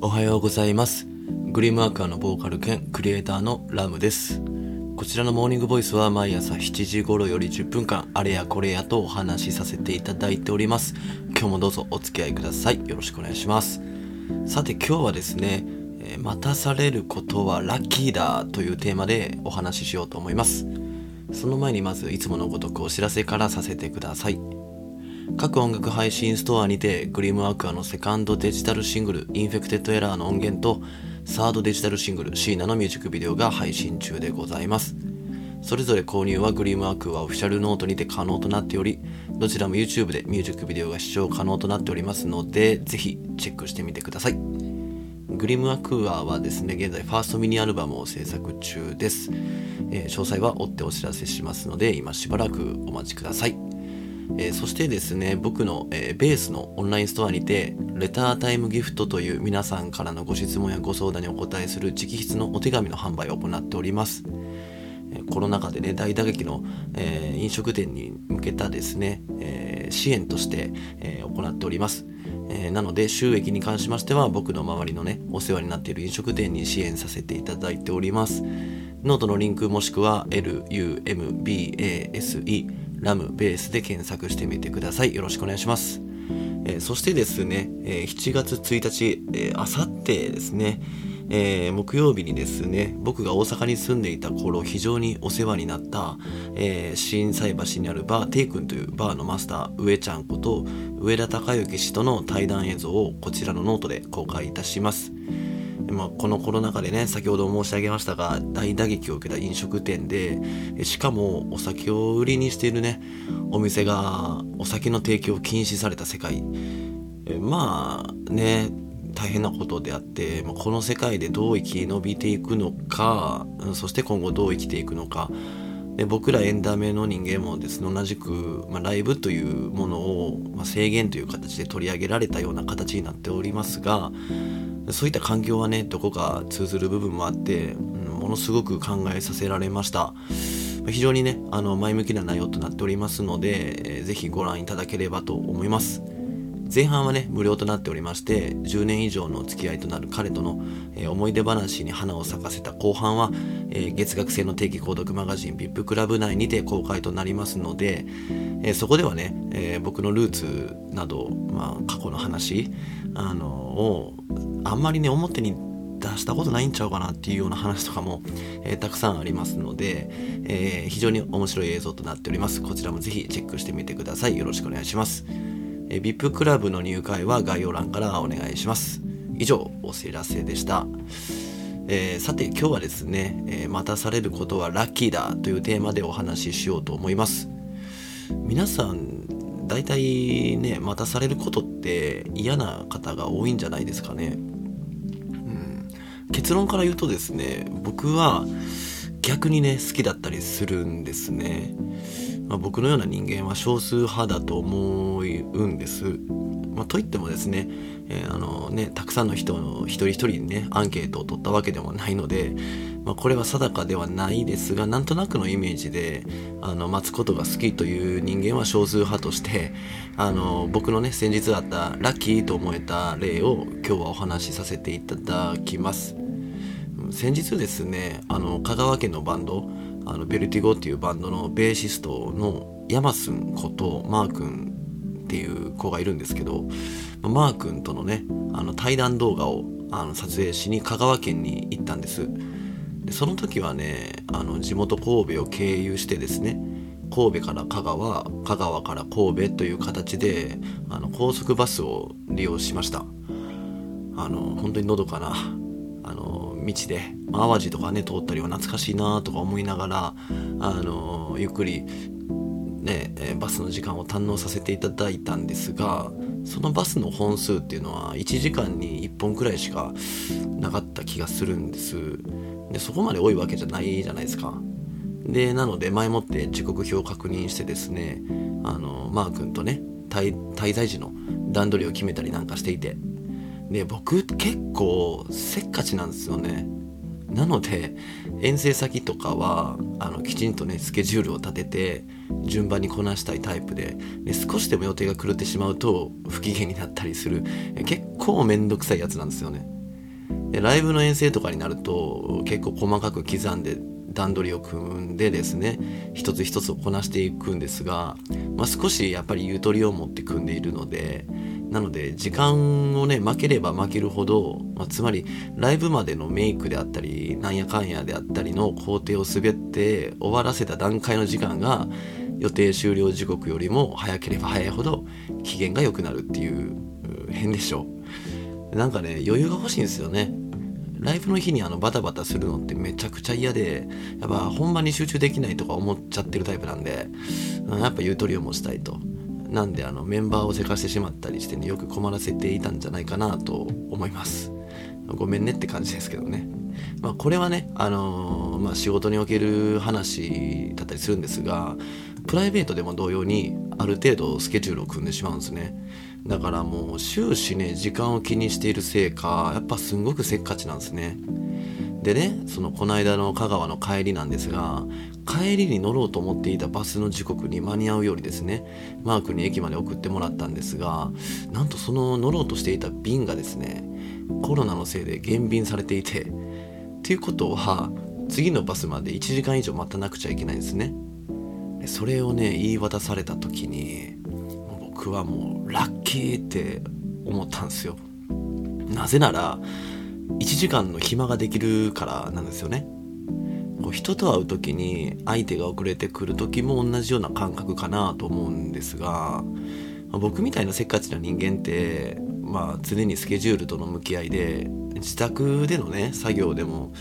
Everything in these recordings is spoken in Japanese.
おはようございます。グリムアクアのボーカル兼クリエイターのラムです。こちらのモーニングボイスは毎朝7時頃より10分間あれやこれやとお話しさせていただいております。今日もどうぞお付き合いください。よろしくお願いします。さて今日はですね、待たされることはラッキーだというテーマでお話ししようと思います。その前にまずいつものごとくお知らせからさせてください。各音楽配信ストアにてグリムアクアのセカンドデジタルシングル「インフェクテッドエラー」の音源とサードデジタルシングル「シーナ」のミュージックビデオが配信中でございます。それぞれ購入はグリムアクアオフィシャルノートにて可能となっておりどちらも YouTube でミュージックビデオが視聴可能となっておりますのでぜひチェックしてみてください。グリムアクアはですね現在ファーストミニアルバムを制作中です、えー詳細は追ってお知らせしますので今しばらくお待ちください。えーそしてですね僕の、えーベースのオンラインストアにて Letter Time Gift という皆さんからのご質問やご相談にお答えする直筆のお手紙の販売を行っております。えーコロナ禍でね大打撃の、え飲食店に向けたですね、え支援として、え行っております、えーなので収益に関しましては僕の周りのねお世話になっている飲食店に支援させていただいております。ノートのリンクもしくは LUMBASE ラムベースで検索してみてくださいよろしくお願いしますえーそしてですね、えー7月1日、えー、あさってですね、えー木曜日にですね、僕が大阪に住んでいた頃、非常にお世話になった、えー、心斎橋にあるバー、テイ君というバーのマスター、上ちゃんこと、上田孝之氏との対談映像をこちらのノートで公開いたします。まあ、このコロナ禍でね先ほど申し上げましたが大打撃を受けた飲食店でしかもお酒を売りにしているねお店がお酒の提供を禁止された世界。まあね大変なことであってまあこの世界でどう生き延びていくのかそして今後どう生きていくのか。で僕らエンタメの人間もですね同じく、まあ、ライブというものを、まあ、制限という形で取り上げられたような形になっておりますがそういった環境はねどこか通ずる部分もあって、うんものすごく考えさせられました。非常にねあの前向きな内容となっておりますので、えーぜひご覧いただければと思います。前半はね無料となっておりまして10年以上の付き合いとなる彼との、えー思い出話に花を咲かせた後半は、えー月額制の定期購読マガジン VIP クラブ内にて公開となりますので、えーそこではね、え僕のルーツなど、まあ、過去の話あのをあんまりね表に出したことないんちゃうかなっていうような話とかも、えーたくさんありますので、えー非常に面白い映像となっております。こちらもぜひチェックしてみてください。よろしくお願いします、えー VIP クラブの入会は概要欄からお願いします。以上お知らせでした。えーさて今日はですね、えー待たされることはラッキーだというテーマでお話ししようと思います。皆さん大体ね待たされることって嫌な方が多いんじゃないですかね、うん、結論から言うとですね僕は逆にね好きだったりするんですね、まあ、僕のような人間は少数派だと思うんです、まあ、といってもですね,、えーあのねたくさんの人の一人一人にねアンケートを取ったわけでもないので、まあ、これは定かではないですがなんとなくのイメージであの待つことが好きという人間は少数派としてあの僕のね先日あったラッキーと思えた例を今日はお話しさせていただきます。先日ですねあの香川県のバンドあのベルティゴっていうバンドのベーシストのヤマスンことマー君っていう子がいるんですけどマー君とのねあの対談動画をあの撮影しに香川県に行ったんです。でその時はねあの地元神戸を経由してですね神戸から香川香川から神戸という形であの高速バスを利用しました。あの本当にのどかな道で淡路とかね通ったりは懐かしいなとか思いながらあのゆっくりねバスの時間を堪能させていただいたんですがそのバスの本数っていうのは1時間に1本くらいしかなかった気がするんです。でそこまで多いわけじゃないじゃないですか。でなので前もって時刻表を確認してですねあのマー君とね滞在時の段取りを決めたりなんかしていてで僕結構せっかちなんですよね。なので遠征先とかはあのきちんとねスケジュールを立てて順番にこなしたいタイプでで少しでも予定が狂ってしまうと不機嫌になったりする。結構めんどくさいやつなんですよね。でライブの遠征とかになると結構細かく刻んで段取りを組んでですね一つ一つをこなしていくんですが、まあ、少しやっぱりゆとりを持って組んでいるのでなので時間をね負ければ負けるほど、まあ、つまりライブまでのメイクであったりなんやかんやであったりの工程を滑って終わらせた段階の時間が予定終了時刻よりも早ければ早いほど機嫌が良くなるっていう変でしょう。なんかね余裕が欲しいんですよね。ライブの日にあのバタバタするのってめちゃくちゃ嫌でやっぱ本番に集中できないとか思っちゃってるタイプなんでやっぱゆとりを持ちたいと。なんであのメンバーをせかしてしまったりしてねよく困らせていたんじゃないかなと思います。ごめんねって感じですけどね。まあこれはねあのー、まあ仕事における話だったりするんですがプライベートでも同様にある程度スケジュールを組んでしまうんですね。だからもう終始ね時間を気にしているせいかやっぱすんごくせっかちなんですね。でねそのこの間の香川の帰りなんですが帰りに乗ろうと思っていたバスの時刻に間に合うようにですねマークに駅まで送ってもらったんですがなんとその乗ろうとしていた便がですねコロナのせいで減便されていてっていうことは次のバスまで1時間以上待たなくちゃいけないんですね。それをね言い渡された時に僕はもうラッキーって思ったんですよ。なぜなら1時間の暇ができるからなんですよね。こう人と会う時に相手が遅れてくる時も同じような感覚かなと思うんですがま僕みたいなせっかちな人間ってまあ常にスケジュールとの向き合いで自宅でのね作業でも、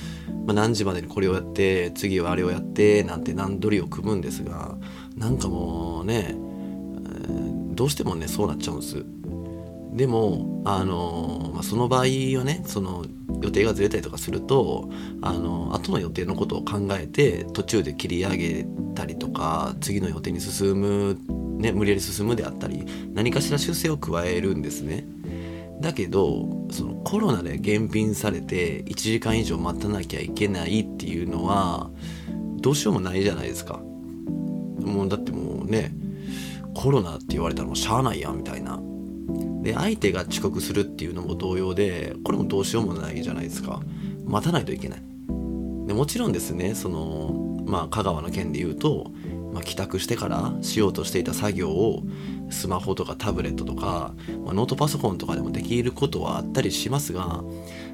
まあ、何時までにこれをやって次はあれをやってなんて段取りを組むんですがなんかもうね、どうしてもねそうなっちゃうんです。でもあの、まあ、その場合はねその予定がずれたりとかするとあの後の予定のことを考えて途中で切り上げたりとか次の予定に進む、ね、無理やり進むであったり何かしら修正を加えるんですね。だけどそのコロナで減便されて1時間以上待たなきゃいけないっていうのはどうしようもないじゃないですか。もうだってもうねコロナって言われたらもうしゃあないやんみたいなで相手が遅刻するっていうのも同様でこれもどうしようもないじゃないですか。待たないといけない。でもちろんですねそのまあ香川の件で言うと、まあ、帰宅してからしようとしていた作業をスマホとかタブレットとか、まあ、ノートパソコンとかでもできることはあったりしますが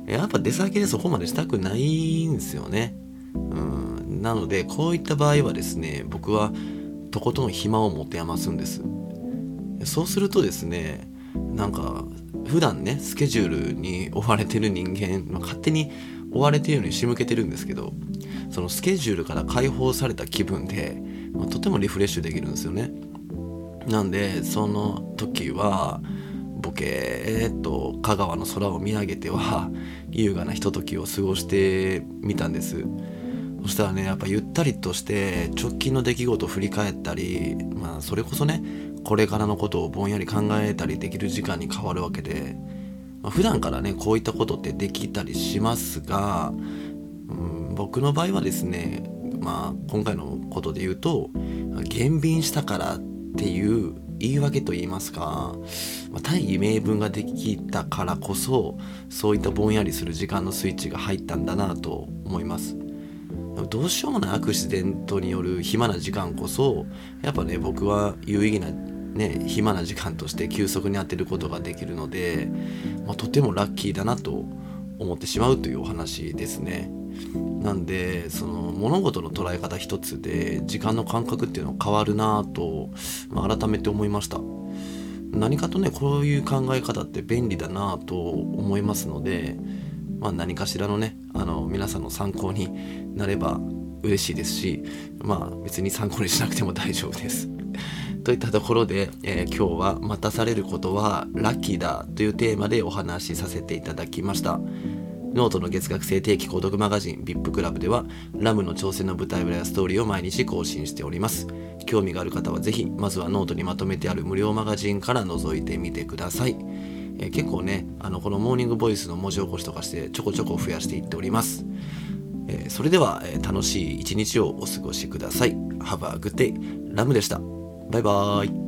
やっぱ出先でそこまでしたくないんですよね。うん。なのでこういった場合はですね僕はとことん暇を持て余すんです。そうするとですねなんか普段ねスケジュールに追われてる人間、まあ、勝手に追われてるように仕向けてるんですけどそのスケジュールから解放された気分で、まあ、とてもリフレッシュできるんですよね。なんでその時はボケーと香川の空を見上げては優雅なひとときを過ごしてみたんです。そしたらねやっぱゆったりとして直近の出来事を振り返ったりまあそれこそねこれからのことをぼんやり考えたりできる時間に変わるわけで、まあ、普段からねこういったことってできたりしますが、うん、僕の場合はですねまあ今回のことで言うと減便したからっていう言い訳と言いますか、まあ、大義名分ができたからこそそういったぼんやりする時間のスイッチが入ったんだなと思います。どうしようもないアクシデントによる暇な時間こそやっぱね僕は有意義なね、暇な時間として休息に当てることができるので、まあ、とてもラッキーだなと思ってしまうというお話ですね。なんでその物事の捉え方一つで時間の感覚っていうのは変わるなと、まあ、改めて思いました。何かとねこういう考え方って便利だなと思いますので、まあ、何かしらのねあの皆さんの参考になれば嬉しいですしまあ別に参考にしなくても大丈夫です。といったところで、えー、今日は待たされることはラッキーだというテーマでお話しさせていただきました。ノートの月額制定期購読マガジン VIP クラブではラムの挑戦の舞台裏やストーリーを毎日更新しております。興味がある方はぜひまずはノートにまとめてある無料マガジンから覗いてみてください。えー、結構ね、あのこのモーニングボイスの文字起こしとかしてちょこちょこ増やしていっております。え、それでは、え、楽しい一日をお過ごしください。Have a good day. ラムでした。バイバーイ。